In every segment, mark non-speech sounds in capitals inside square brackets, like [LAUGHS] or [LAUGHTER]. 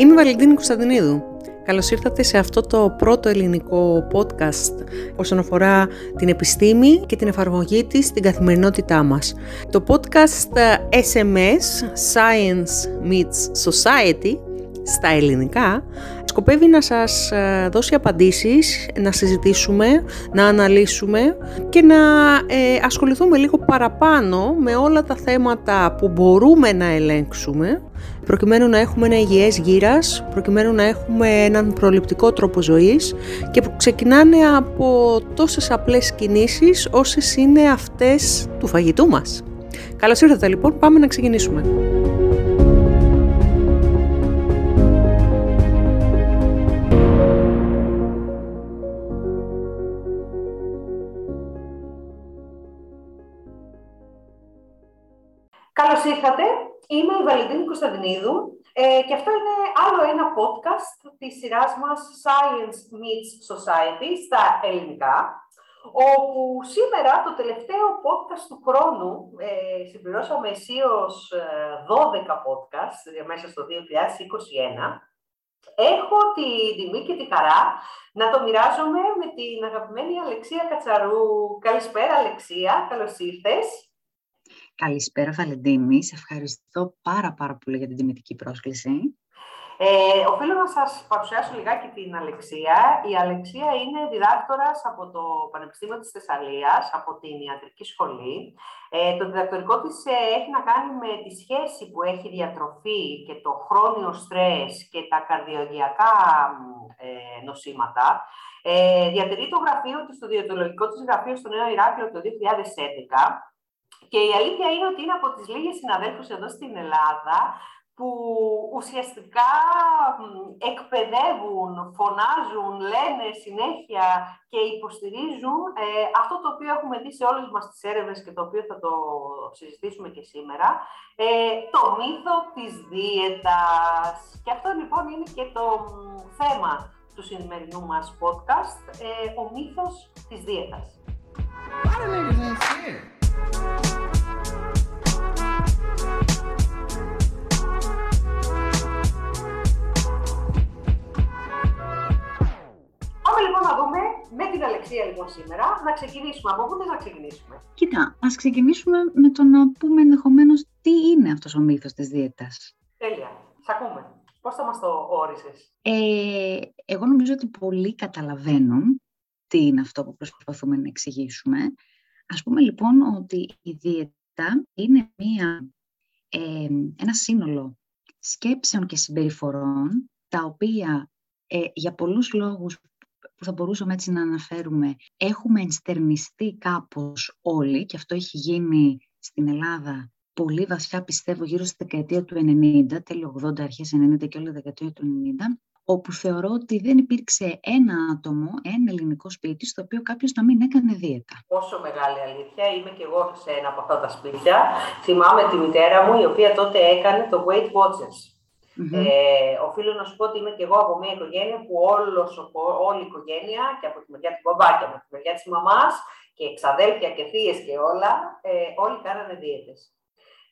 Είμαι η Βαλεντίνη Κωνσταντινίδου. Καλώς ήρθατε σε αυτό το πρώτο ελληνικό podcast όσον αφορά την επιστήμη και την εφαρμογή της στην καθημερινότητά μας. Το podcast SMS, Science Meets Society, στα ελληνικά, σκοπεύει να σας ε, δώσει απαντήσεις, να συζητήσουμε, να αναλύσουμε και να ε, ασχοληθούμε λίγο παραπάνω με όλα τα θέματα που μπορούμε να ελέγξουμε προκειμένου να έχουμε ένα υγιές γύρας, προκειμένου να έχουμε έναν προληπτικό τρόπο ζωής και που ξεκινάνε από τόσες απλές κινήσεις όσες είναι αυτές του φαγητού μας. Καλώς ήρθατε λοιπόν, πάμε να ξεκινήσουμε. Καλώς ήρθατε. Είμαι η Βαλεντίνη Κωνσταντινίδου ε, και αυτό είναι άλλο ένα podcast της σειράς μας Science Meets Society στα ελληνικά, όπου σήμερα το τελευταίο podcast του χρόνου, ε, συμπληρώσαμε αισίως 12 ε, podcast μέσα στο 2021, Έχω τη τιμή και τη χαρά να το μοιράζομαι με την αγαπημένη Αλεξία Κατσαρού. Καλησπέρα Αλεξία, καλώς ήρθες. Καλησπέρα Βαλεντίνη, σε ευχαριστώ πάρα πάρα πολύ για την τιμητική πρόσκληση. Ε, οφείλω να σας παρουσιάσω λιγάκι την Αλεξία. Η Αλεξία είναι διδάκτορας από το Πανεπιστήμιο της Θεσσαλίας, από την Ιατρική Σχολή. Ε, το διδακτορικό της ε, έχει να κάνει με τη σχέση που έχει διατροφή και το χρόνιο στρες και τα καρδιογειακά ε, νοσήματα. Ε, διατηρεί το γραφείο της, το διατολογικό της γραφείο στο Νέο Ηράκλειο το 2011 και η αλήθεια είναι ότι είναι από τις λίγες συναδέλφους εδώ στην Ελλάδα που ουσιαστικά εκπαιδεύουν, φωνάζουν, λένε συνέχεια και υποστηρίζουν ε, αυτό το οποίο έχουμε δει σε όλες μας τις έρευνες και το οποίο θα το συζητήσουμε και σήμερα, ε, το μύθο της δίαιτας. Και αυτό λοιπόν είναι και το θέμα του σημερινού μας podcast, ε, ο μύθος της δίαιτας. Με την Αλεξία λοιπόν σήμερα να ξεκινήσουμε. Από πού θες να ξεκινήσουμε; Κοίτα, ας ξεκινήσουμε με το να πούμε ενδεχομένως τι είναι αυτός ο μύθος της δίαιτας. Τέλεια. Σ' ακούμε. Πώς θα μας το όρισες; Ε, εγώ νομίζω ότι πολλοί καταλαβαίνουν τι είναι αυτό που προσπαθούμε να εξηγήσουμε. Ας πούμε λοιπόν ότι η δίαιτα είναι μία, ε, ένα σύνολο σκέψεων και συμπεριφορών τα οποία ε, για πολλούς λόγους που θα μπορούσαμε έτσι να αναφέρουμε έχουμε ενστερνιστεί κάπως όλοι και αυτό έχει γίνει στην Ελλάδα πολύ βασιά πιστεύω γύρω στη δεκαετία του 90, τέλειο 80, αρχές 90 και όλη δεκαετία του 90 όπου θεωρώ ότι δεν υπήρξε ένα άτομο, ένα ελληνικό σπίτι, στο οποίο κάποιος να μην έκανε δίαιτα. Πόσο μεγάλη αλήθεια. Είμαι και εγώ σε ένα από αυτά τα σπίτια. Θυμάμαι τη μητέρα μου, η οποία τότε έκανε το Weight Watchers. Mm-hmm. Ε, οφείλω να σου πω ότι είμαι και εγώ από μια οικογένεια που όλος, όλη η οικογένεια και από τη μεριά του μπαμπάκια, από τη μεριά της μαμάς και εξαδέλφια και θείες και όλα, ε, όλοι κάνανε δίαιτες.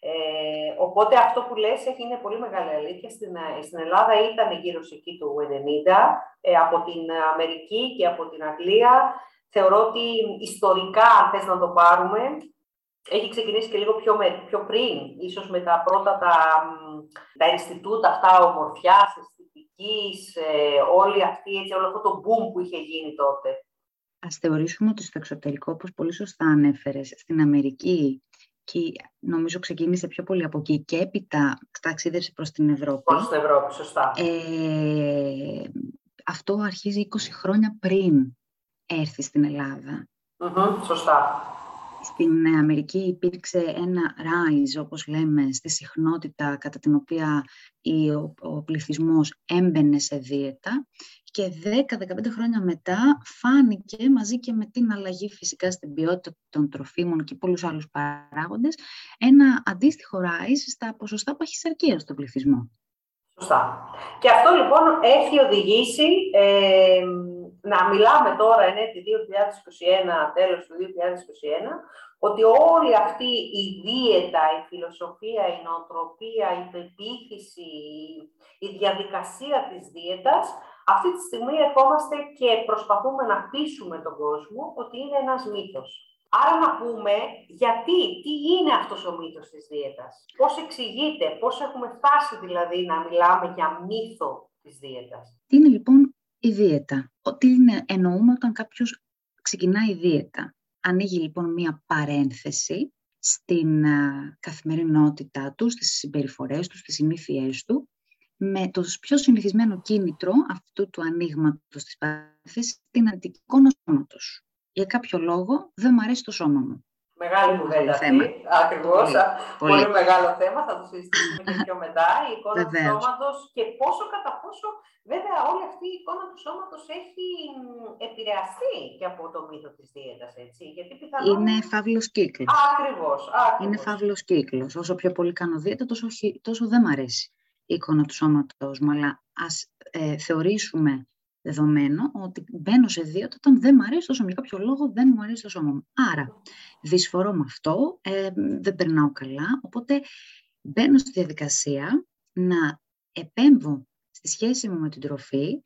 Ε, οπότε αυτό που λες είναι πολύ μεγάλη αλήθεια. Στην, ε, στην Ελλάδα ήταν γύρω σε εκεί το 90, ε, από την Αμερική και από την Αγγλία. Θεωρώ ότι ιστορικά, αν θες να το πάρουμε, έχει ξεκινήσει και λίγο πιο, με, πιο πριν, ίσως με τα πρώτα τα, τα Ινστιτούτα αυτά ομορφιάς, αισθητικής, ε, όλη αυτή, έτσι, όλο αυτό το boom που είχε γίνει τότε. Ας θεωρήσουμε ότι στο εξωτερικό, όπως πολύ σωστά ανέφερες, στην Αμερική και νομίζω ξεκίνησε πιο πολύ από εκεί και έπειτα ταξίδευσε προς την Ευρώπη. Προς την Ευρώπη, σωστά. Ε, αυτό αρχίζει 20 χρόνια πριν έρθει στην Ελλάδα. σωστά. Στην Αμερική υπήρξε ένα rise, όπως λέμε, στη συχνότητα κατά την οποία ο, ο πληθυσμός έμπαινε σε δίαιτα και 10-15 χρόνια μετά φάνηκε μαζί και με την αλλαγή φυσικά στην ποιότητα των τροφίμων και πολλούς άλλους παράγοντες ένα αντίστοιχο rise στα ποσοστά παχυσαρκίας στον πληθυσμό. Σωστά. Και αυτό λοιπόν έχει οδηγήσει ε, να μιλάμε τώρα, ενέτη 2021, τέλος του 2021, ότι όλη αυτή η δίαιτα, η φιλοσοφία, η νοοτροπία, η πεποίθηση, η διαδικασία της δίαιτας, αυτή τη στιγμή ερχόμαστε και προσπαθούμε να πείσουμε τον κόσμο ότι είναι ένας μύθος. Άρα να πούμε γιατί, τι είναι αυτός ο μύθος της δίαιτας, πώς εξηγείται, πώς έχουμε φτάσει δηλαδή να μιλάμε για μύθο της δίαιτας; Τι είναι λοιπόν η δίαιτα. Τι είναι, εννοούμε όταν κάποιος ξεκινάει η δίαιτα. Ανοίγει λοιπόν μία παρένθεση στην καθημερινότητά του, στις συμπεριφορές του, στις συνήθειές του, με το πιο συνηθισμένο κίνητρο αυτού του ανοίγματος της παρένθεσης, την αντικείμενο σώματος. Για κάποιο λόγο δεν μου αρέσει το σώμα μου. Μεγάλη κουβέντα αυτή. Ακριβώς. Πολύ, πολύ. μεγάλο θέμα. Θα το συζητήσουμε και πιο μετά. Η εικόνα του σώματος και πόσο κατά πόσο, βέβαια, όλη αυτή η εικόνα του σώματος έχει επηρεαστεί και από το μύθο της δίαιτας. Γιατί πιθανόν... Είναι φαύλος κύκλος. Ακριβώς. Είναι φαύλος κύκλος. Όσο πιο πολύ κάνω δίαιτα, τόσο, τόσο δεν μ' αρέσει η εικόνα του σώματος μου. Αλλά ας ε, θεωρήσουμε δεδομένο ότι μπαίνω σε δύο όταν δεν μου αρέσει τόσο για κάποιο λόγο δεν μου αρέσει το σώμα μου. Άρα, δυσφορώ με αυτό, ε, δεν περνάω καλά, οπότε μπαίνω στη διαδικασία να επέμβω στη σχέση μου με την τροφή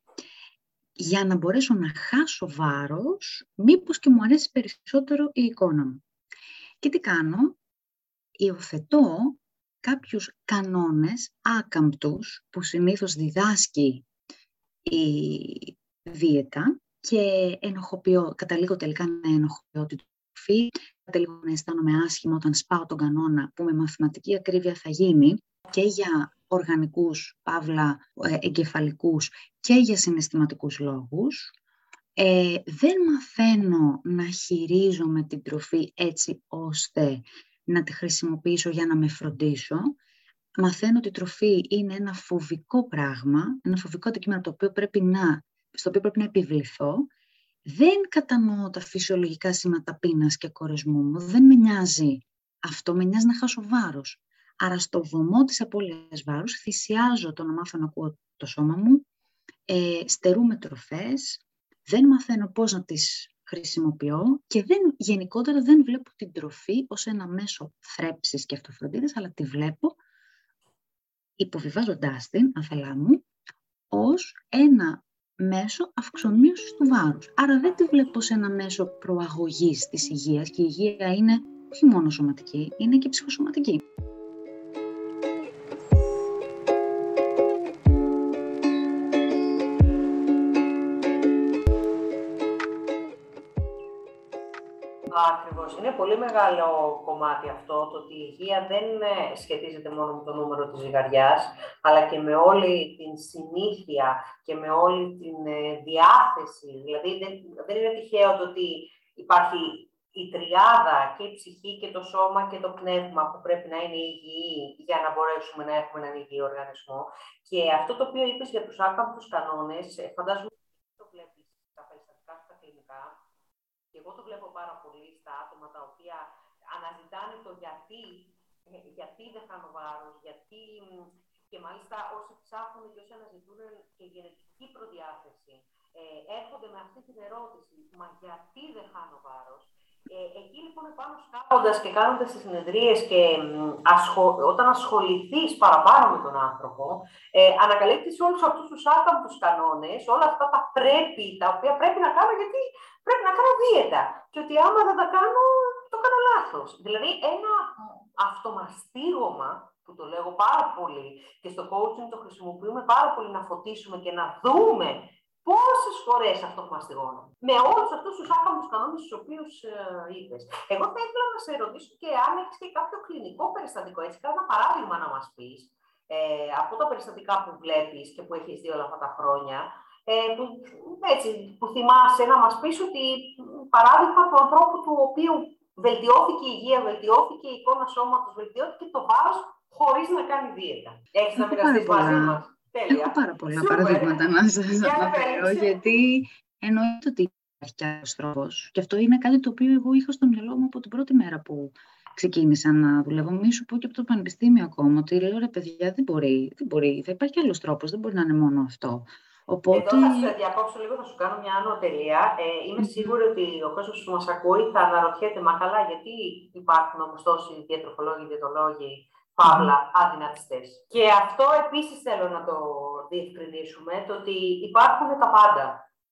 για να μπορέσω να χάσω βάρος, μήπως και μου αρέσει περισσότερο η εικόνα μου. Και τι κάνω, υιοθετώ κάποιους κανόνες άκαμπτους που συνήθως διδάσκει η δίαιτα και ενοχοποιώ, καταλήγω τελικά να ενοχοποιώ την τροφή, καταλήγω να αισθάνομαι άσχημα όταν σπάω τον κανόνα που με μαθηματική ακρίβεια θα γίνει και για οργανικούς, παύλα ε, εγκεφαλικούς και για συναισθηματικούς λόγους. Ε, δεν μαθαίνω να χειρίζομαι την τροφή έτσι ώστε να τη χρησιμοποιήσω για να με φροντίσω μαθαίνω ότι η τροφή είναι ένα φοβικό πράγμα, ένα φοβικό αντικείμενο το οποίο πρέπει να, στο οποίο πρέπει να επιβληθώ. Δεν κατανοώ τα φυσιολογικά σήματα πείνας και κορεσμού μου. Δεν με νοιάζει αυτό, με νοιάζει να χάσω βάρος. Άρα στο βωμό της απώλειας βάρους θυσιάζω το να μάθω να ακούω το σώμα μου, ε, στερούμε τροφές, δεν μαθαίνω πώς να τις χρησιμοποιώ και δεν, γενικότερα δεν βλέπω την τροφή ως ένα μέσο θρέψης και αυτοφροντίδας, αλλά τη βλέπω υποβιβάζοντάς την, αφελά μου, ως ένα μέσο αυξομοίωσης του βάρους. Άρα δεν τη βλέπω σε ένα μέσο προαγωγής της υγείας και η υγεία είναι όχι μόνο σωματική, είναι και ψυχοσωματική. Είναι πολύ μεγάλο κομμάτι αυτό, το ότι η υγεία δεν ε, σχετίζεται μόνο με το νούμερο της ζυγαριάς, αλλά και με όλη την συνήθεια και με όλη την ε, διάθεση. Δηλαδή δεν, δεν είναι τυχαίο το ότι υπάρχει η τριάδα και η ψυχή και το σώμα και το πνεύμα που πρέπει να είναι υγιή για να μπορέσουμε να έχουμε έναν υγιή οργανισμό. Και αυτό το οποίο είπες για τους άκαμπτους κανόνες, ε, φαντάζομαι το βλέπεις στα περιστατικά, στα κλινικά, και εγώ το βλέπω πάρα πολύ στα άτομα τα οποία αναζητάνε το γιατί, ε, γιατί δεν χάνω βάρος, γιατί και μάλιστα όσοι ψάχνουν και όσοι αναζητούν και γενετική προδιάθεση, ε, έρχονται με αυτή την ερώτηση, μα γιατί δεν χάνω βάρος; Ε, εκεί λοιπόν πάνω σκάβοντας και κάνοντας τις συνεδρίες και ασχο... όταν ασχοληθείς παραπάνω με τον άνθρωπο, ε, ανακαλύπτεις όλους αυτούς τους άκαμπτους κανόνες, όλα αυτά τα πρέπει, τα οποία πρέπει να κάνω γιατί πρέπει να κάνω δίαιτα. Και ότι άμα δεν τα κάνω, το κάνω λάθος. Δηλαδή ένα αυτομαστίγωμα που το λέγω πάρα πολύ και στο coaching το χρησιμοποιούμε πάρα πολύ να φωτίσουμε και να δούμε Πόσες φορές αυτό που μαστιγώνω. Με όλους αυτούς τους άκαμου κανόνες του οποίους ε, είπες. Εγώ θα ήθελα να σε ρωτήσω και αν έχεις και κάποιο κλινικό περιστατικό, έτσι, κάνα παράδειγμα να μας πεις ε, από τα περιστατικά που βλέπεις και που έχεις δει όλα αυτά τα χρόνια. Ε, που, έτσι, που θυμάσαι να μας πεις ότι παράδειγμα του ανθρώπου του οποίου βελτιώθηκε η υγεία, βελτιώθηκε η εικόνα σώματος, βελτιώθηκε το βάρος χωρίς να κάνει δίαιτα. Έχεις να μοιραστείς μαζί μας. Τέλεια. Έχω πάρα πολλά παραδείγματα να σας αναφέρω, γιατί εννοείται ότι υπάρχει κι άλλος τρόπος. Και αυτό είναι κάτι το οποίο εγώ είχα στο μυαλό μου από την πρώτη μέρα που ξεκίνησα να δουλεύω. Μη σου πω και από το πανεπιστήμιο ακόμα, ότι λέω ρε παιδιά, δεν μπορεί, δεν μπορεί. Θα υπάρχει κι άλλος τρόπος, δεν μπορεί να είναι μόνο αυτό. Οπότε... Εδώ θα σε διακόψω λίγο, θα σου κάνω μια άνω τελεία. Ε, είμαι σίγουρη ότι ο κόσμος που μας ακούει θα αναρωτιέται, μα καλά, γιατί υπάρχουν όμως τόσοι διατροφολόγοι, διαιτολόγοι, παύλα, αδυνατιστέ. Και αυτό επίσης θέλω να το διευκρινίσουμε, το ότι υπάρχουν τα πάντα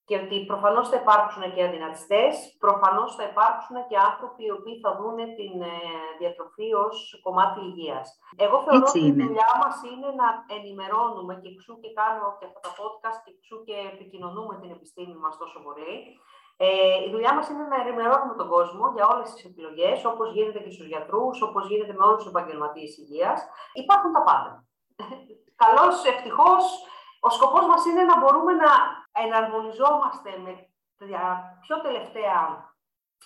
και ότι προφανώς θα υπάρξουν και αδυνατιστές, προφανώς θα υπάρξουν και άνθρωποι οι οποίοι θα δουν την ε, διατροφή ως κομμάτι υγείας. Εγώ θεωρώ ότι η δουλειά μας είναι να ενημερώνουμε και ξού και κάνω και αυτά τα podcast και ξού και επικοινωνούμε την επιστήμη μας τόσο πολύ. Ε, η δουλειά μας είναι να ενημερώνουμε τον κόσμο για όλες τις επιλογές, όπως γίνεται και στους γιατρούς, όπως γίνεται με όλους τους επαγγελματίες υγείας. Υπάρχουν τα πάντα. [LAUGHS] Καλώς, ευτυχώς, ο σκοπός μας είναι να μπορούμε να εναρμονιζόμαστε με τα πιο τελευταία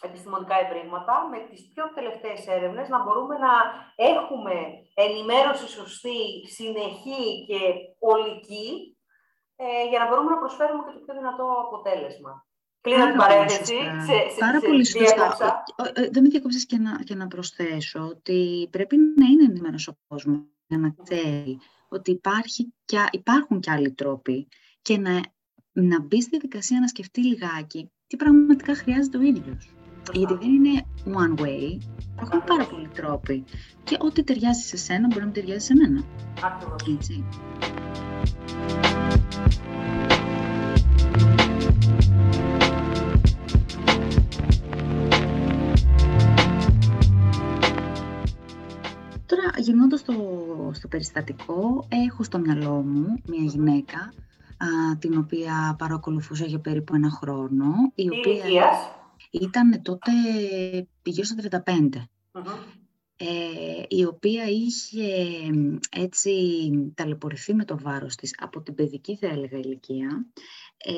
επιστημονικά ευρήματα, με τις πιο τελευταίες έρευνες, να μπορούμε να έχουμε ενημέρωση σωστή, συνεχή και ολική, ε, για να μπορούμε να προσφέρουμε και το πιο δυνατό αποτέλεσμα. Κλείνω την παρένθεση. Πάρα πολύ σωστά. Ε, ε, δεν με διακόψεις και να, και να προσθέσω ότι πρέπει να είναι ενημέρωση ο κόσμος για να ξέρει ότι υπάρχει και, υπάρχουν και άλλοι τρόποι και να, να μπει στη διαδικασία να σκεφτεί λιγάκι τι πραγματικά χρειάζεται ο ίδιος. Γιατί δεν είναι one way, υπάρχουν πάρα πολλοί τρόποι. Και ό,τι ταιριάζει σε σένα μπορεί να ταιριάζει σε μένα. Έτσι. Γυρνώντας στο, στο περιστατικό, έχω στο μυαλό μου μια γυναίκα, την οποία παρακολουθούσα για περίπου ένα χρόνο. Η οποία ήταν τότε γύρω στα 35. Ε, η οποία είχε έτσι ταλαιπωρηθεί με το βάρος της από την παιδική θα έλεγα ηλικία. Ε,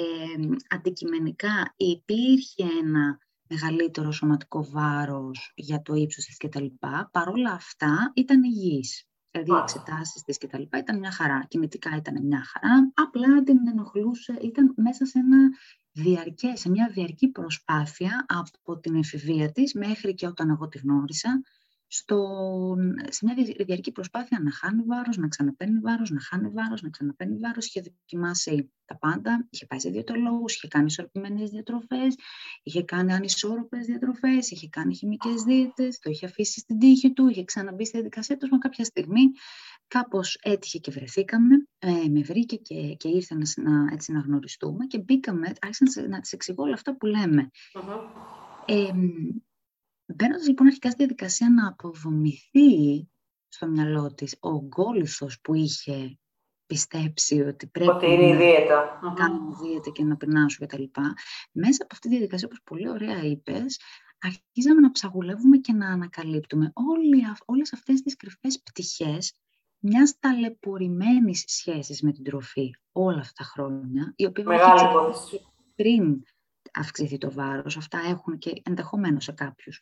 αντικειμενικά υπήρχε ένα μεγαλύτερο σωματικό βάρος για το ύψος της κτλ. Παρ' όλα αυτά ήταν υγιής. Δηλαδή οι εξετάσεις της κτλ. ήταν μια χαρά. Κινητικά ήταν μια χαρά. Απλά την ενοχλούσε, ήταν μέσα σε ένα διαρκέ, σε μια διαρκή προσπάθεια από την εφηβεία της μέχρι και όταν εγώ τη γνώρισα στο, σε μια διαρκή προσπάθεια να χάνει βάρος, να ξαναπαίνει βάρος, να χάνει βάρος, να ξαναπαίνει βάρος. Είχε δοκιμάσει τα πάντα, είχε πάει σε διαιτολόγους, είχε κάνει ισορροπημένες διατροφές, είχε κάνει ανισόρροπες διατροφές, είχε κάνει χημικές δίαιτες, το είχε αφήσει στην τύχη του, είχε ξαναμπεί στη διαδικασία του, μα κάποια στιγμή κάπως έτυχε και βρεθήκαμε, ε, με βρήκε και, και ήρθε να, να, έτσι, να γνωριστούμε και μπήκαμε, άρχισα να, να της εξηγώ όλα αυτά που λέμε. Ε, Μπαίνοντας λοιπόν αρχικά στη διαδικασία να αποδομηθεί στο μυαλό της ο γκόλιθος που είχε πιστέψει ότι πρέπει ότι είναι η δίαιτα. να κάνουμε δίαιτα και να περνάσουμε κτλ. Μέσα από αυτή τη διαδικασία, όπως πολύ ωραία είπες, αρχίζαμε να ψαγουλεύουμε και να ανακαλύπτουμε όλοι, όλες αυτές τις κρυφές πτυχές μιας ταλαιπωρημένης σχέσης με την τροφή όλα αυτά τα χρόνια, η οποία Μεγάλη πριν αυξηθεί το βάρος. Αυτά έχουν και ενδεχομένως σε κάποιους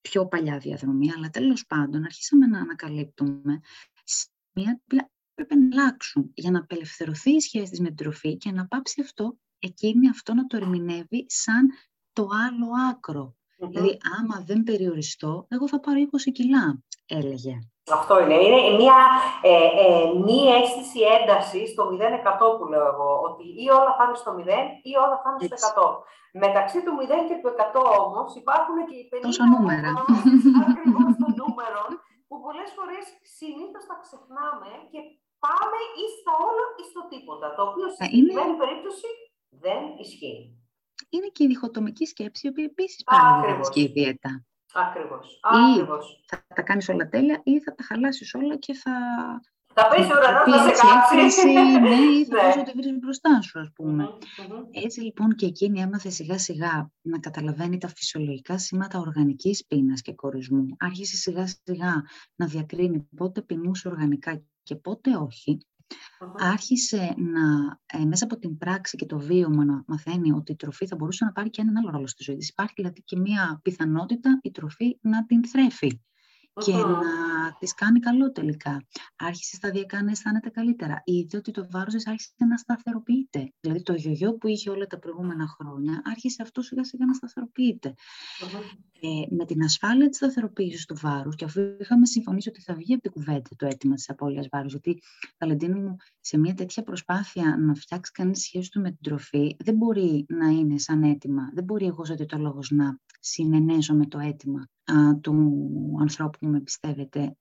πιο παλιά διαδρομή, αλλά τέλος πάντων αρχίσαμε να ανακαλύπτουμε σημεία που πρέπει να αλλάξουν για να απελευθερωθεί η σχέση της με την τροφή και να πάψει αυτό, εκείνη αυτό να το ερμηνεύει σαν το άλλο άκρο. Δηλαδή, άμα δεν περιοριστώ, εγώ θα πάρω 20 κιλά, έλεγε. Αυτό είναι. Είναι μια ε, ε, μη αίσθηση έντασης στο 0% που λέω εγώ. Ότι ή όλα θα είναι στο 0 ή όλα θα είναι στο 100. Μεταξύ του 0 και του 100 όμως υπάρχουν και οι 50 Τόσα νούμερα. [LAUGHS] ακριβώς των νούμερων που πολλές φορές συνήθως τα ξεχνάμε και πάμε ή στα όλα ή στο τίποτα. Το οποίο στην συγκεκριμένη περίπτωση δεν ισχύει. Είναι και η διχοτομική σκέψη, η οποία επίσης πάρει και η δίαιτα. Ακριβώς. Ή θα τα κάνεις όλα τέλεια ή θα τα χαλάσεις όλα και θα... Θα πέσει ο ουρανός να σε κάψει. [LAUGHS] Ναι, ή θα πεις ότι βρεις μπροστά σου, ας πουμε Έτσι λοιπόν και εκείνη έμαθε σιγά σιγά να καταλαβαίνει τα φυσιολογικά σήματα οργανικής πείνας και κορισμού. Άρχισε σιγά σιγά να διακρίνει πότε πεινούσε οργανικά και πότε όχι άρχισε να, ε, μέσα από την πράξη και το βίωμα να μαθαίνει ότι η τροφή θα μπορούσε να πάρει και έναν άλλο ρόλο στη ζωή της. Υπάρχει δηλαδή και μια πιθανότητα η τροφή να την θρεφει και να της κάνει καλό τελικά. Άρχισε σταδιακά να αισθάνεται καλύτερα. Είδε ότι το βάρος της άρχισε να σταθεροποιείται. Δηλαδή το γιογιό που είχε όλα τα προηγούμενα χρόνια, άρχισε αυτός σιγά σιγά να σταθεροποιειται Ε, με την ασφάλεια της σταθεροποίησης του βάρους, και αφού είχαμε συμφωνήσει ότι θα βγει από την κουβέντα το αίτημα της απώλειας βάρους, γιατί, Βαλεντίνο μου, σε μια τέτοια προσπάθεια να φτιάξει κανείς σχέση του με την τροφή, δεν μπορεί να είναι σαν αίτημα. Δεν μπορεί εγώ, ζωτή το λόγο, να συνενέζω με το αίτημα του ανθρώπου που με πιστεύετε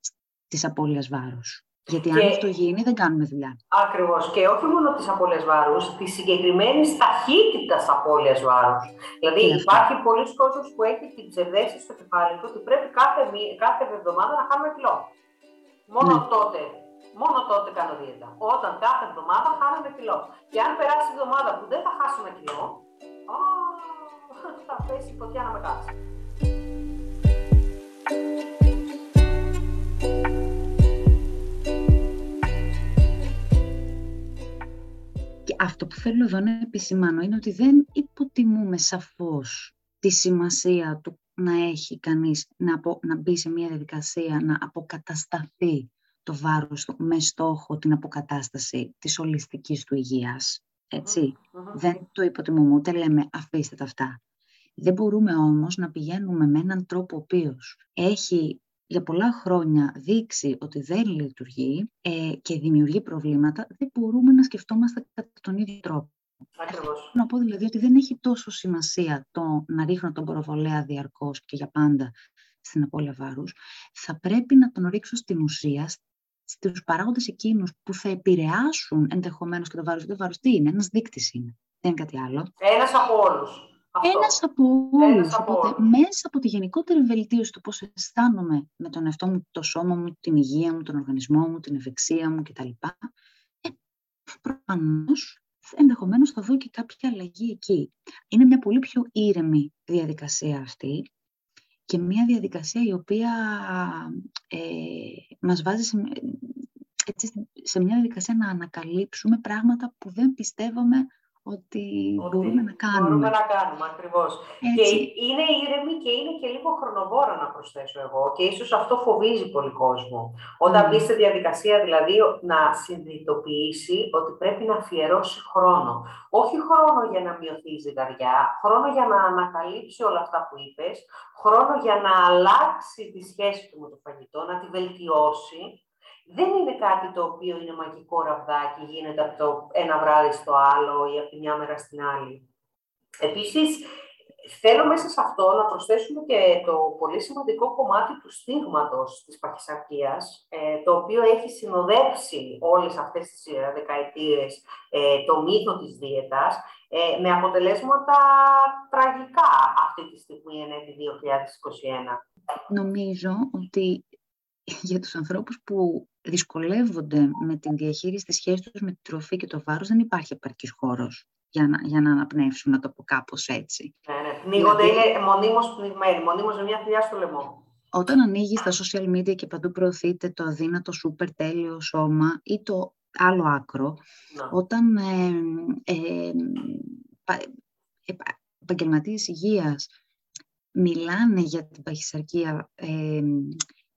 της απώλειας βάρους. Γιατί αν αυτό γίνει, δεν κάνουμε δουλειά. Ακριβώς. Και όχι μόνο της απώλειας βάρους, της συγκεκριμένης ταχύτητας απώλειας βάρους. Δηλαδή, υπάρχει πολλοί κόσμος που έχει την ψευδέστηση στο κεφάλι του ότι πρέπει κάθε, κάθε εβδομάδα να χάνουμε κιλό. Μόνο ναι. τότε. Μόνο τότε κάνω δίαιτα. Όταν κάθε εβδομάδα χάνουμε κιλό. Και αν περάσει η εβδομάδα που δεν θα χάσουμε κιλό, θα πέσει η φωτιά να με κάτσει. Αυτό που θέλω εδώ να επισημάνω είναι ότι δεν υποτιμούμε σαφώς τη σημασία του να έχει κανείς να, να μπει σε μια διαδικασία να αποκατασταθεί το βάρος του με στόχο την αποκατάσταση της ολιστικής του υγείας. Δεν το υποτιμούμε, ούτε λέμε αφήστε τα αυτά. Δεν μπορούμε όμως να πηγαίνουμε με έναν τρόπο ο οποίος έχει για πολλά χρόνια δείξει ότι δεν λειτουργεί ε, και δημιουργεί προβλήματα, δεν μπορούμε να σκεφτόμαστε κατά τον ίδιο τρόπο. Ακριβώς. Να πω δηλαδή ότι δεν έχει τόσο σημασία το να ρίχνω τον προβολέα διαρκώς και για πάντα στην απώλεια βάρους. Θα πρέπει να τον ρίξω στην ουσία, στους παράγοντες εκείνους που θα επηρεάσουν ενδεχομένως και το βάρος. Το βάρος τι είναι, ένας δείκτης είναι, δεν είναι κάτι άλλο. Ένας από όλους. Ένας από όλους. Οπότε, μέσα από τη γενικότερη βελτίωση του πώς αισθάνομαι με τον εαυτό μου, το σώμα μου, την υγεία μου, τον οργανισμό μου, την ευεξία μου κτλ. Ε, Προφανώς ενδεχομένως θα δω και κάποια αλλαγή εκεί. Είναι μια πολύ πιο ήρεμη διαδικασία αυτή και μια διαδικασία η οποία ε, μας βάζει σε, έτσι, σε μια διαδικασία να ανακαλύψουμε πράγματα που δεν πιστεύαμε ότι, μπορούμε να κάνουμε. Μπορούμε να κάνουμε, ακριβώς. Και είναι ήρεμη και είναι και λίγο χρονοβόρα να προσθέσω εγώ και ίσως αυτό φοβίζει πολύ κόσμο. Όταν mm. μπει στη διαδικασία δηλαδή να συνειδητοποιήσει ότι πρέπει να αφιερώσει χρόνο. Όχι χρόνο για να μειωθεί η ζυγαριά, χρόνο για να ανακαλύψει όλα αυτά που είπες, χρόνο για να αλλάξει τη σχέση του με το φαγητό, να τη βελτιώσει δεν είναι κάτι το οποίο είναι μαγικό ραβδάκι, γίνεται από το ένα βράδυ στο άλλο ή από τη μια μέρα στην άλλη. Επίσης, θέλω μέσα σε αυτό να προσθέσουμε και το πολύ σημαντικό κομμάτι του στίγματος της παχυσαρκίας, ε, το οποίο έχει συνοδεύσει όλες αυτές τις ε, δεκαετίες ε, το μύθο της δίαιτας, με αποτελέσματα τραγικά αυτή τη στιγμή, ενέτη 2021. Νομίζω ότι για τους ανθρώπους που δυσκολεύονται με την διαχείριση της σχέσης τους με τη τροφή και το βάρος, δεν υπάρχει επαρκής χώρος για να, για να αναπνεύσουν, να το πω κάπως έτσι. Ναι, ναι. Πνίγονται, δηλαδή, είναι μονίμως πνιγμένοι, μονίμως με μια θηλιά στο λαιμό. Όταν ανοίγεις τα social media και παντού προωθείται το αδύνατο σούπερ τέλειο σώμα ή το άλλο άκρο, ναι. όταν ε, ε, ε, επαγγελματίες υγείας μιλάνε για την παχυσαρκία ε,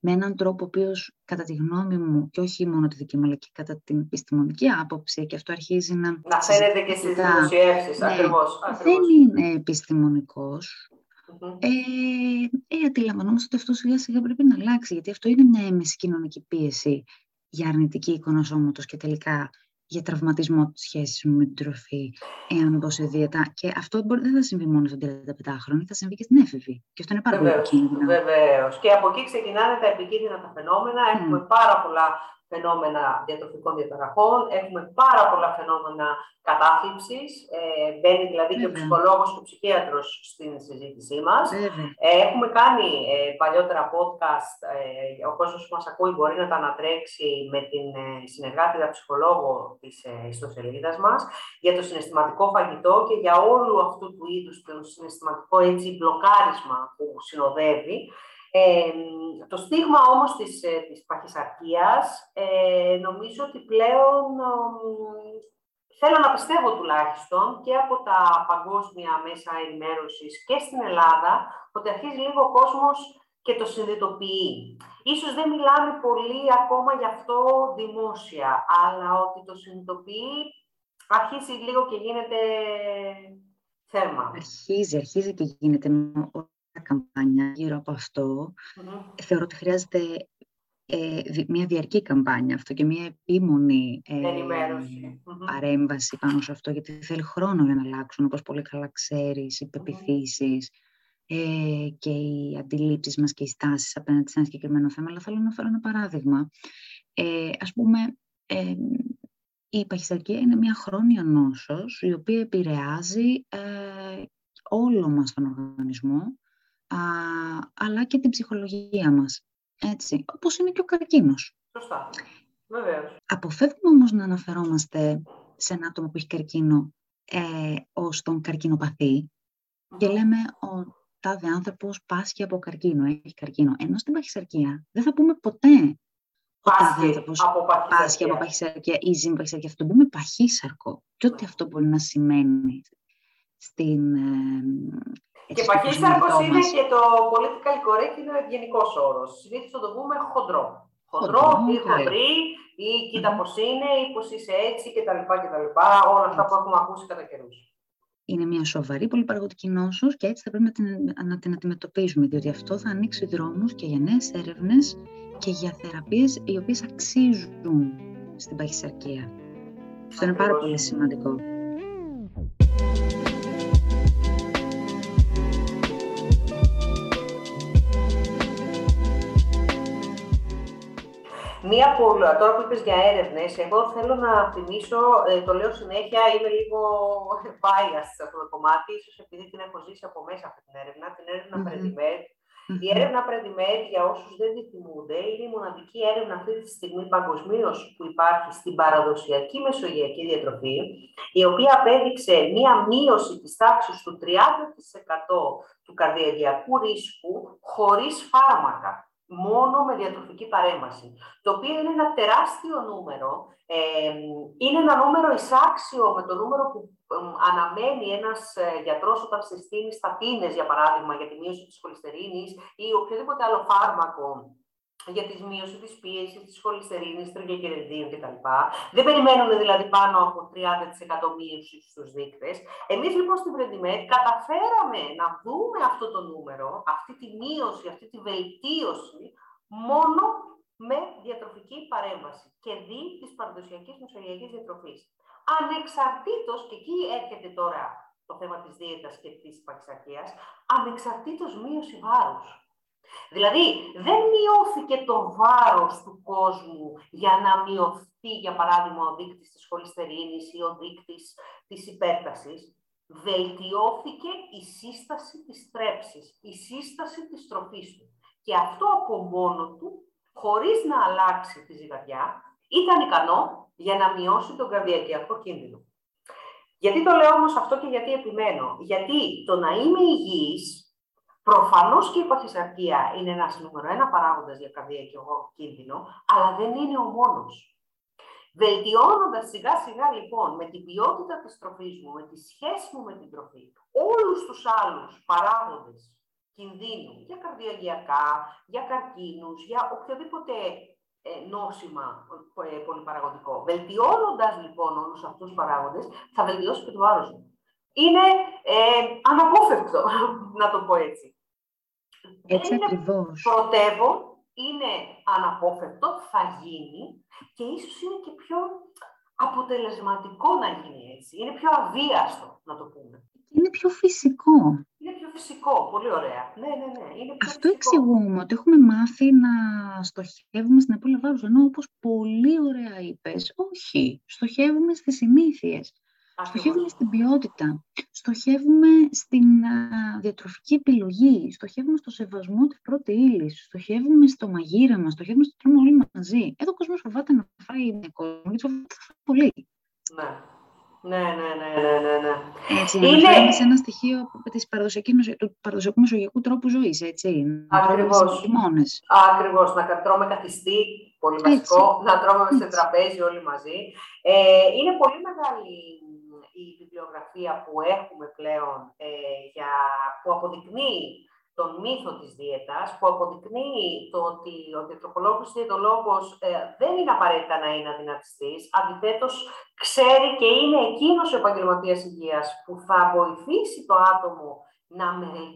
με έναν τρόπο ο οποίος, κατά τη γνώμη μου, και όχι μόνο τη δική μου, αλλά και κατά την επιστημονική άποψη, και αυτό αρχίζει να. Να φαίνεται και στις δημοσιεύσεις, ναι, ακριβώς. Δεν είναι επιστημονικός. Mm-hmm. Ε, ε, αντιλαμβανόμαστε ότι αυτό σιγά σιγά πρέπει να αλλάξει, γιατί αυτό είναι μια έμεση κοινωνική πίεση για αρνητική εικόνα σώματος και τελικά για τραυματισμό της σχέσης μου με την τροφή, εάν μπω σε δίαιτα. Και αυτό δεν θα συμβεί μόνο στον 35χρονο, θα συμβεί και στην έφηβη. Και αυτό είναι πάρα πολύ επικίνδυνο. Βεβαίως. Και από εκεί ξεκινάνε τα επικίνδυνα τα φαινόμενα. Έχουμε πάρα πολλά φαινόμενα διατροφικών διαταραχών, έχουμε πάρα πολλά φαινόμενα κατάθλιψης, ε, μπαίνει δηλαδή και ο ψυχολόγος και ο ψυχίατρος στην συζήτησή μας. Ε, έχουμε κάνει ε, παλιότερα podcast, ε, ο κόσμος που μας ακούει μπορεί να τα ανατρέξει με την ε, συνεργάτη ψυχολόγο της ε, ιστοσελίδας μας, για το συναισθηματικό φαγητό και για όλου αυτού του είδους το συναισθηματικό έτσι, μπλοκάρισμα που συνοδεύει. Ε, το στίγμα όμως της, ε, της παχυσαρκίας ε, νομίζω ότι πλέον θέλω να πιστεύω τουλάχιστον και από τα παγκόσμια μέσα ενημέρωσης και στην Ελλάδα ότι αρχίζει λίγο ο κόσμος και το συνειδητοποιεί. Ίσως δεν μιλάμε πολύ ακόμα γι' αυτό δημόσια, αλλά ότι το συνειδητοποιεί αρχίζει λίγο και γίνεται θέμα. Αρχίζει, αρχίζει και γίνεται μια καμπάνια γύρω από αυτό. Θεωρώ ότι χρειάζεται ε, μια διαρκή καμπάνια αυτό και μια επίμονη ε, παρέμβαση πάνω σε αυτό, γιατί θέλει χρόνο για να αλλάξουν, όπως πολύ καλά ξέρεις, οι πεπιθήσεις ε, και οι αντιλήψεις μας και οι στάσεις απέναντι σε ένα συγκεκριμένο θέμα. Αλλά θέλω να φέρω ένα παράδειγμα. Ε, ας πούμε, ε, η παχυσαρκία είναι μια χρόνια νόσος, η οποία επηρεάζει ε, όλο μας τον οργανισμό, α, αλλά και την ψυχολογία μας. Έτσι, όπως είναι και ο καρκίνος. Σωστά. Βεβαίως. Αποφεύγουμε όμως να αναφερόμαστε σε ένα άτομο που έχει καρκίνο ε, ως τον καρκινοπαθή και λέμε ο τάδε άνθρωπος πάσχει από καρκίνο, έχει καρκίνο. Ενώ στην παχυσαρκία δεν θα πούμε ποτέ ο τάδε άνθρωπος πάσχει από παχυσαρκία ή ζει με παχυσαρκία. Θα το πούμε παχύσαρκο. Και ό,τι αυτό μπορεί να σημαίνει στην, ε, και παχύσαρκο είναι και το political correct είναι ο ευγενικός όρος. Συνήθως θα το πούμε χοντρό. Χοντρό ή χοντρή, ή κοίτα πώς είναι, ή πώς είσαι έτσι κτλ. Όλα αυτά που έχουμε ακούσει κατά καιρούς. Είναι μια σοβαρή πολυπαραγωγική νόσος και έτσι θα πρέπει να την, να την αντιμετωπίζουμε, διότι αυτό θα ανοίξει δρόμους και για νέες έρευνες και για θεραπείες οι οποίες αξίζουν στην παχυσαρκία. Αυτό είναι πάρα πολύ σημαντικό. Μία από τώρα που είπες για έρευνες, εγώ θέλω να θυμίσω, ε, το λέω συνέχεια, είμαι λίγο biased σε αυτό το κομμάτι, ίσως επειδή την έχω ζήσει από μέσα αυτή την έρευνα, την έρευνα mm-hmm. Η έρευνα Predimed, για όσους δεν τη θυμούνται, είναι η μοναδική έρευνα αυτή τη στιγμή παγκοσμίως που υπάρχει στην παραδοσιακή μεσογειακή διατροφή, η οποία απέδειξε μία μείωση της τάξης του 30% του καρδιαγιακού ρίσκου χωρίς φάρμακα μόνο με διατροφική παρέμβαση, το οποίο είναι ένα τεράστιο νούμερο, ε, είναι ένα νούμερο εισάξιο με το νούμερο που αναμένει ένας ε, γιατρός όταν συστήνει στατίνες, για παράδειγμα, για τη μείωση της χολυστερίνης ή οποιοδήποτε άλλο φάρμακο για τη μείωση της πίεσης, της χολυστερίνης, τριγλικεριδίων κτλ. Δεν περιμένουν δηλαδή πάνω από 30% μείωση στους δείκτες. Εμείς λοιπόν στην Predimed καταφέραμε να δούμε αυτό το νούμερο, αυτή τη μείωση, αυτή τη βελτίωση, μόνο με διατροφική παρέμβαση και δι της παραδοσιακής μεσογειακής διατροφής. Ανεξαρτήτως, και εκεί έρχεται τώρα το θέμα της δίαιτας και της παξακίας, ανεξαρτήτως μείωση βάρους. Δηλαδή, δεν μειώθηκε το βάρος του κόσμου για να μειωθεί, για παράδειγμα, ο δείκτης της χολυστερίνης ή ο δείκτης της υπέρτασης. Βελτιώθηκε η σύσταση της τρέψης, η σύσταση της τροφής του. Και αυτό από μόνο του, χωρίς να αλλάξει τη ζυγαριά, ήταν ικανό για να μειώσει τον καρδιακιακό κίνδυνο. Γιατί το λέω όμως αυτό και γιατί επιμένω. Γιατί το να είμαι υγιής Προφανώς και η παχυσαρκία είναι ένας νούμερο ένα παράγοντας για καρδιακό κίνδυνο, αλλά δεν είναι ο μόνος. Βελτιώνοντας σιγά σιγά λοιπόν με την ποιότητα της τροφής μου, με τη σχέση μου με την τροφή, όλους τους άλλους παράγοντες κινδύνου για καρδιαγιακά, για καρκίνους, για οποιοδήποτε ε, νόσημα ε, πολυπαραγωγικό. Βελτιώνοντας λοιπόν όλους αυτούς τους παράγοντες, θα βελτιώσει και το βάρο μου. Είναι ε, αναπόφευκτο, [LAUGHS] να το πω έτσι. Έτσι είναι ακριβώς. πρωτεύον, είναι αναπόφευκτο, θα γίνει και ίσως είναι και πιο αποτελεσματικό να γίνει έτσι. Είναι πιο αβίαστο, να το πούμε. Είναι πιο φυσικό. Είναι πιο φυσικό, πολύ ωραία. Ναι, ναι, ναι. Είναι πιο Αυτό εξηγούμε, ότι έχουμε μάθει να στοχεύουμε στην απώλεια βάρους, ενώ όπως πολύ ωραία είπες, όχι, στοχεύουμε στις συνήθειες. Στοχεύουμε στην ποιότητα, στοχεύουμε στην διατροφική επιλογή, στοχεύουμε στο σεβασμό της πρώτη ύλη, στοχεύουμε στο μαγείρεμα, στοχεύουμε στο τρώμε όλοι μαζί. Εδώ ο κόσμος φοβάται να φάει με κόσμο, γιατί φοβάται πολύ. Ναι. Ναι, ναι, ναι, ναι, ναι. ναι. Έτσι, είναι... σε ένα στοιχείο της του παραδοσιακού μεσογειακού τρόπου ζωής, έτσι. Ακριβώς. Ακριβώς, να τρώμε καθιστή, πολύ βασικό, να τρώμε σε τραπέζι όλοι μαζί. Ε, είναι πολύ μεγάλη η βιβλιογραφία που έχουμε πλέον, ε, για, που αποδεικνύει τον μύθο της δίαιτας, που αποδεικνύει το ότι ο διατροφολόγος διαιτολόγος ε, δεν είναι απαραίτητα να είναι αδυνατιστής, αντιθέτως ξέρει και είναι εκείνος ο επαγγελματίας υγείας που θα βοηθήσει το άτομο να,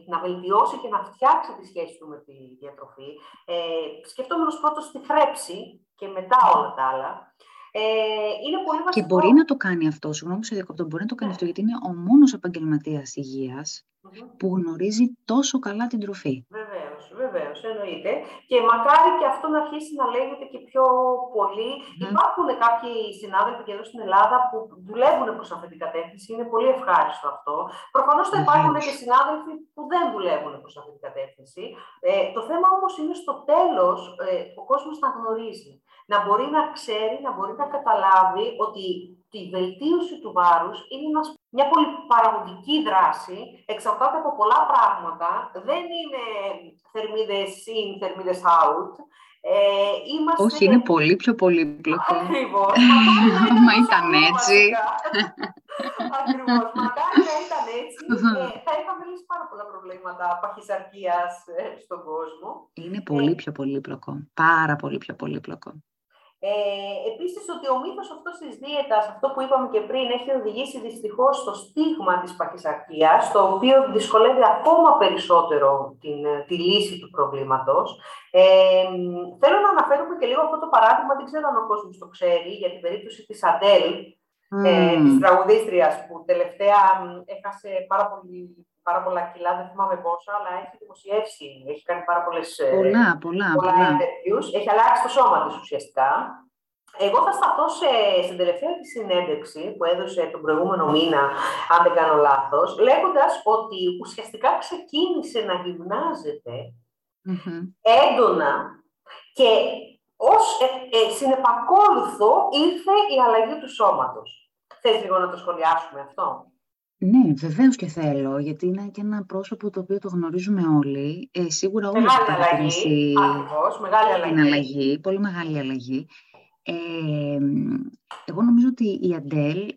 να βελτιώσει και να φτιάξει τη σχέση του με τη διατροφή, ε, σκεφτόμενος πρώτος τη θρέψη και μετά όλα τα άλλα, ε, είναι πολύ βασικό. Και μπορεί να το κάνει αυτό, συγγνώμη σε διακόπτω, μπορεί να το κάνει ναι. αυτό γιατί είναι ο μόνος επαγγελματίας που γνωρίζει τόσο καλά την τροφή. Βεβαίω, βεβαίως, εννοείται. Και μακάρι και αυτό να αρχίσει να λέγεται και πιο πολύ. Υπάρχουν κάποιοι συνάδελφοι και εδώ στην Ελλάδα που δουλεύουν προς αυτή την κατεύθυνση. Είναι πολύ ευχάριστο αυτό. Προφανώς θα υπάρχουν και συνάδελφοι που δεν δουλεύουν προς αυτή την κατεύθυνση. Ε, το θέμα όμως είναι στο τέλος ε, ο κόσμος να γνωρίζει. Να μπορεί να ξέρει, να μπορεί να καταλάβει ότι τη βελτίωση του βάρους είναι μια πολύ παραγωγική δράση, εξαρτάται από πολλά πράγματα, δεν είναι θερμίδες in, θερμίδες out. Ε, είμαστε... Όχι, είναι πολύ πιο πολύπλοκο. Ακριβώς. [LAUGHS] Μα ήταν έτσι. Ακριβώς. Μακάρι να ήταν έτσι, ε, θα είχαμε λύσει πάρα πολλά προβλήματα παχυσαρκίας ε, στον κόσμο. Είναι πολύ πιο πολύπλοκο. Πάρα πολύ πιο πολύπλοκο. Ε, επίσης ότι ο μύθος αυτός της δίαιτας, αυτό που είπαμε και πριν, έχει οδηγήσει δυστυχώς στο στίγμα της παχυσαρκίας, το οποίο δυσκολεύει ακόμα περισσότερο την, τη λύση του προβλήματος. Ε, θέλω να αναφέρουμε και λίγο αυτό το παράδειγμα, δεν ξέρω αν ο κόσμος το ξέρει, για την περίπτωση της Αντέλ, mm. ε, της τραγουδίστριας, που τελευταία έχασε πάρα πολύ πάρα πολλά κιλά, δεν θυμάμαι πόσα, αλλά έχει δημοσιεύσει, έχει κάνει πάρα πολλές, ε, πολλά, πολλά, πολλά, πολλά. έχει αλλάξει το σώμα της ουσιαστικά. Εγώ θα σταθώ σε, στην τελευταία της συνέντευξη που έδωσε τον προηγούμενο μήνα, αν δεν κάνω λάθος, λέγοντας ότι ουσιαστικά ξεκίνησε να γυμνάζεται έντονα και ως ε, ε, συνεπακόλουθο ήρθε η αλλαγή του σώματος. Θες λίγο να το σχολιάσουμε αυτό; Ναι, βεβαίως και θέλω, γιατί είναι και ένα πρόσωπο το οποίο το γνωρίζουμε όλοι. Ε, σίγουρα όλοι έχουν παρατηρήσει μεγάλη αλλαγή. την αλλαγή, πολύ μεγάλη αλλαγή. Ε, εγώ νομίζω ότι η Αντέλ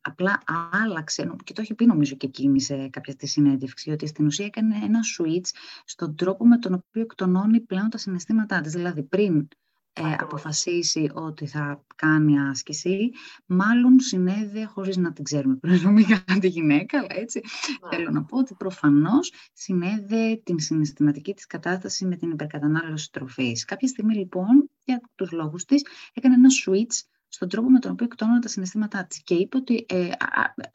απλά άλλαξε, και το έχει πει νομίζω και εκείνη σε κάποια τη συνέντευξη, ότι στην ουσία έκανε ένα switch στον τρόπο με τον οποίο εκτονώνει πλέον τα συναισθήματά της. Δηλαδή πριν ε, αποφασίσει ότι θα κάνει άσκηση, μάλλον συνέδε χωρίς να την ξέρουμε προσωπικά [LAUGHS] τη γυναίκα, αλλά έτσι ναι. θέλω να πω ότι προφανώς συνέδε την συναισθηματική της κατάσταση με την υπερκατανάλωση τροφής. Κάποια στιγμή λοιπόν, για τους λόγους της, έκανε ένα switch στον τρόπο με τον οποίο εκτόνωνε τα συναισθήματά της και είπε ότι ε,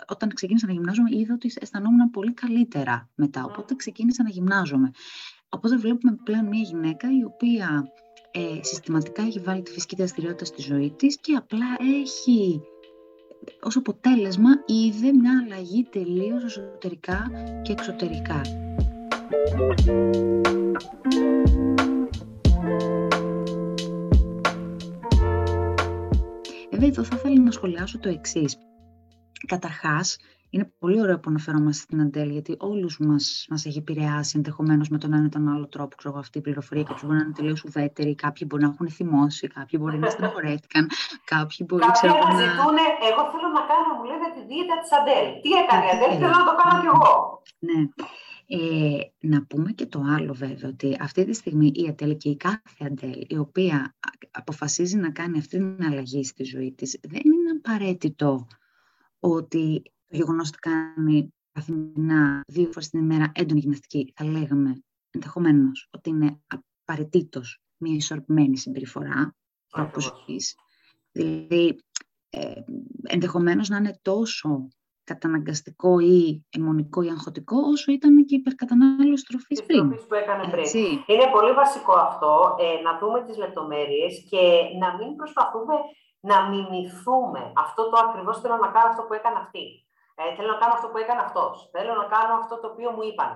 όταν ξεκίνησα να γυμνάζομαι είδα ότι αισθανόμουν πολύ καλύτερα μετά, οπότε ξεκίνησα να γυμνάζομαι. Οπότε βλέπουμε πλέον μια γυναίκα η οποία ε, συστηματικά έχει βάλει τη φυσική δραστηριότητα στη ζωή της και απλά έχει ως αποτέλεσμα είδε μια αλλαγή τελείως εσωτερικά και εξωτερικά. Βέβαια, εδώ θα ήθελα να σχολιάσω το εξής. Καταρχάς, είναι πολύ ωραίο που αναφερόμαστε στην Αντέλ, γιατί όλους μας μας έχει επηρεάσει ενδεχομένως με τον ένα ή τον άλλο τρόπο. Ξέρω, αυτή η πληροφορία. Κάποιοι μπορεί να είναι τελείως ουδέτεροι, κάποιοι μπορεί να έχουν θυμώσει, κάποιοι μπορεί να στεναχωρέθηκαν, κάποιοι μπορεί κάποιοι να. ζητούν, εγώ θέλω να κάνω, μου λέτε, τη δίαιτα της Αντέλ. Τι έκανε η Αντέλ, θέλω να το κάνω κι εγώ. Ναι. Ε, να πούμε και το άλλο βέβαια, ότι αυτή τη στιγμή η Αντέλ και η κάθε Αντέλ, η οποία αποφασίζει να κάνει αυτή την αλλαγή στη ζωή της, δεν είναι απαραίτητο ότι το γεγονός ότι κάνει καθημερινά δύο φορές την ημέρα έντονη γυμναστική, θα λέγαμε ενδεχομένως ότι είναι απαραίτητος μια ισορροπημένη συμπεριφορά τρόπος ζωής. Δηλαδή, ε, ενδεχομένως να είναι τόσο καταναγκαστικό ή αιμονικό ή αγχωτικό, όσο ήταν και η υπερκατανάλωση τροφής πριν. που έκανε πριν. Είναι πολύ βασικό αυτό, ε, να δούμε τις λεπτομέρειες και να μην προσπαθούμε να μιμηθούμε αυτό το ακριβώς θέλω να κάνω αυτό που έκανε αυτή. Ε, θέλω να κάνω αυτό που έκανε αυτός. Θέλω να κάνω αυτό το οποίο μου ειπαν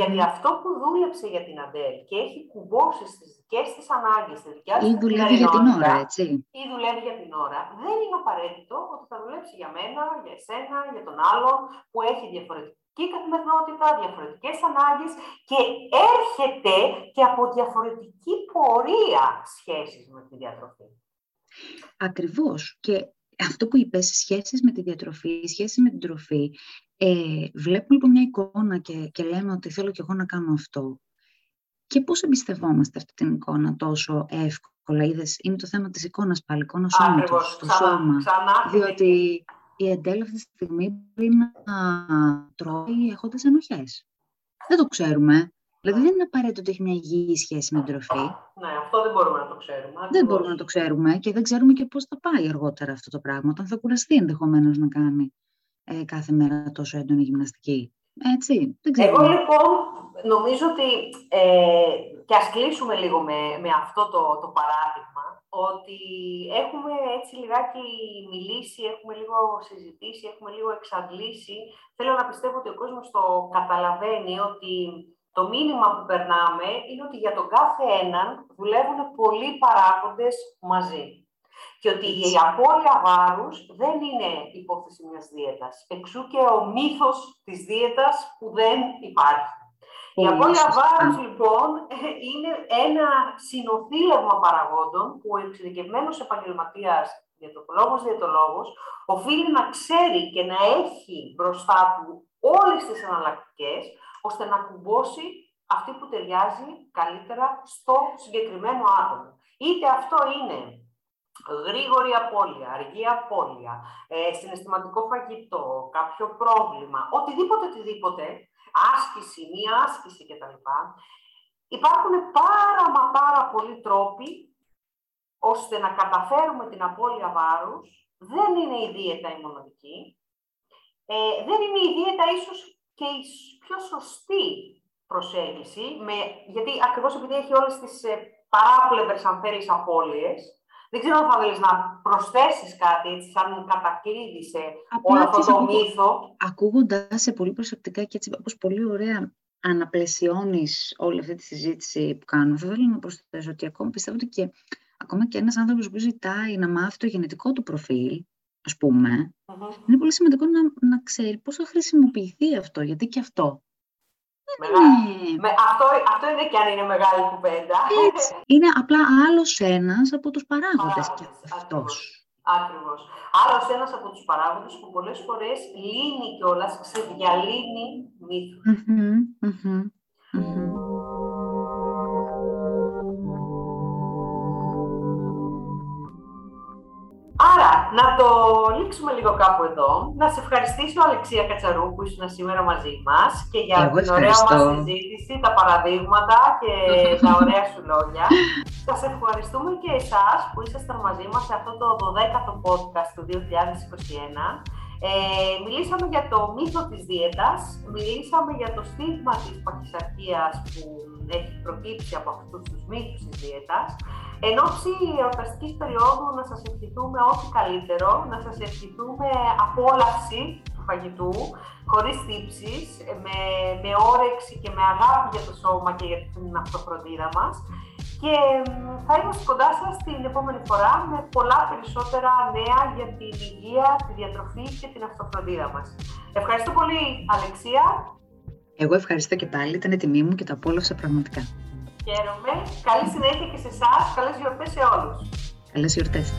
Γιατί αυτό που δούλεψε για την Αντέλ και έχει κουμπώσει στις δικές της ανάγκες, στη δικιά της Ή δουλεύει για την ώρα, έτσι. Ή δουλεύει για την ώρα. Δεν είναι απαραίτητο ότι θα δουλέψει για μένα, για εσένα, για τον άλλον που έχει διαφορετική καθημερινότητα, διαφορετικές ανάγκες και έρχεται και από διαφορετική πορεία σχέση με τη διατροφή. Ακριβώς. Και αυτό που είπες, σχέσεις με τη διατροφή, σχέσεις με την τροφή, Ε, βλέπουμε λοιπόν μια εικόνα και, και λέμε ότι θέλω και εγώ να κάνω αυτό. Και πώς εμπιστευόμαστε αυτή την εικόνα τόσο εύκολα; Είδες, είναι το θέμα της εικόνας πάλι, εικόνα σώματος, το σώμα. διότι η εντέλ αυτή τη στιγμή μπορεί να τρώει έχοντας ενοχές. Δεν το ξέρουμε. Δηλαδή δεν είναι απαραίτητο ότι έχει μια υγιή σχέση με την τροφή. Ναι, αυτό δεν μπορούμε να το ξέρουμε. Δεν μπορούμε να το ξέρουμε και δεν ξέρουμε και πώς θα πάει αργότερα αυτό το πράγμα, όταν θα κουραστεί ενδεχομένως να κάνει ε, κάθε μέρα τόσο έντονη γυμναστική. Έτσι, δεν ξέρω. Εγώ λοιπόν νομίζω ότι ε, και ας κλείσουμε λίγο με, με αυτό το, το παράδειγμα, ότι έχουμε έτσι λιγάκι μιλήσει, έχουμε λίγο συζητήσει, έχουμε λίγο εξαντλήσει. Θέλω να πιστεύω ότι ο κόσμος το καταλαβαίνει ότι το μήνυμα που περνάμε είναι ότι για τον κάθε έναν δουλεύουν πολλοί παράγοντες μαζί. Και ότι η απώλεια βάρους δεν είναι υπόθεση μιας δίαιτας. Εξού και ο μύθος της δίαιτας που δεν υπάρχει. Η απώλεια βάρους λοιπόν [LAUGHS] είναι ένα συνοθήλευμα παραγόντων που ο εξειδικευμένος επαγγελματίας διατροφολόγος, διαιτολόγος, οφείλει να ξέρει και να έχει μπροστά του όλες τις εναλλακτικές ώστε να κουμπώσει αυτή που ταιριάζει καλύτερα στο συγκεκριμένο άτομο. Είτε αυτό είναι γρήγορη απώλεια, αργή απώλεια, ε, συναισθηματικό φαγητό, κάποιο πρόβλημα, οτιδήποτε, οτιδήποτε, άσκηση, μία άσκηση κτλ. Υπάρχουν πάρα μα πάρα πολλοί τρόποι ώστε να καταφέρουμε την απώλεια βάρους. Δεν είναι η δίαιτα η μοναδική. Ε, δεν είναι η δίαιτα ίσως και η πιο σωστή προσέγγιση, με, γιατί ακριβώς επειδή έχει όλες τις ε, παράπλευρες, αν θέλεις, απώλειες, δεν ξέρω αν θα θέλεις να προσθέσεις κάτι, έτσι, σαν κατακλείδη σε όλο αυτό το μύθο. Ακούγοντας σε πολύ προσεκτικά και έτσι, όπως πολύ ωραία αναπλαισιώνεις όλη αυτή τη συζήτηση που κάνουμε, θα ήθελα να προσθέσω ότι ακόμα πιστεύω ότι και ακόμα και ένας άνθρωπος που ζητάει να μάθει το γενετικό του προφίλ, ας πουμε είναι πολύ σημαντικό να, να ξέρει πώς θα χρησιμοποιηθεί αυτό, γιατί και αυτό με, αυτό, αυτό είναι και αν είναι μεγάλη κουβέντα. Είναι απλά άλλος ένας από τους παράγοντες και αυτός. Ακριβώς. Άλλος ένας από τους παράγοντες που πολλές φορές λύνει κιόλας, ξεδιαλύνει μύθους. Άρα, να το λήξουμε λίγο κάπου εδώ. Να σε ευχαριστήσω, Αλεξία Κατσαρού, που ήσουν σήμερα μαζί μας και για την ωραία μας συζήτηση, τα παραδείγματα και [LAUGHS] τα ωραία σου λόγια. Σας ευχαριστούμε και εσάς που ήσασταν μαζί μας σε αυτό το 12ο podcast του 2021. Ε, μιλήσαμε για το μύθο της δίαιτας, μιλήσαμε για το στίγμα της παχυσαρκίας που έχει προκύψει από αυτούς τους μύθους της δίαιτας Εν ώψη εορταστικής περίοδου να σας ευχηθούμε ό,τι καλύτερο, να σας ευχηθούμε απόλαυση του φαγητού, χωρίς τύψεις, με, με όρεξη και με αγάπη για το σώμα και για την αυτοφροντίδα μας. Και θα είμαστε κοντά σας την επόμενη φορά με πολλά περισσότερα νέα για την υγεία, τη διατροφή και την αυτοφροντίδα μας. Ευχαριστώ πολύ, Αλεξία. Εγώ ευχαριστώ και πάλι, ήταν τιμή μου και το απόλαυσα πραγματικά. Χαίρομαι. Καλή συνέχεια και σε εσάς. Καλές γιορτές σε όλους. Καλές γιορτές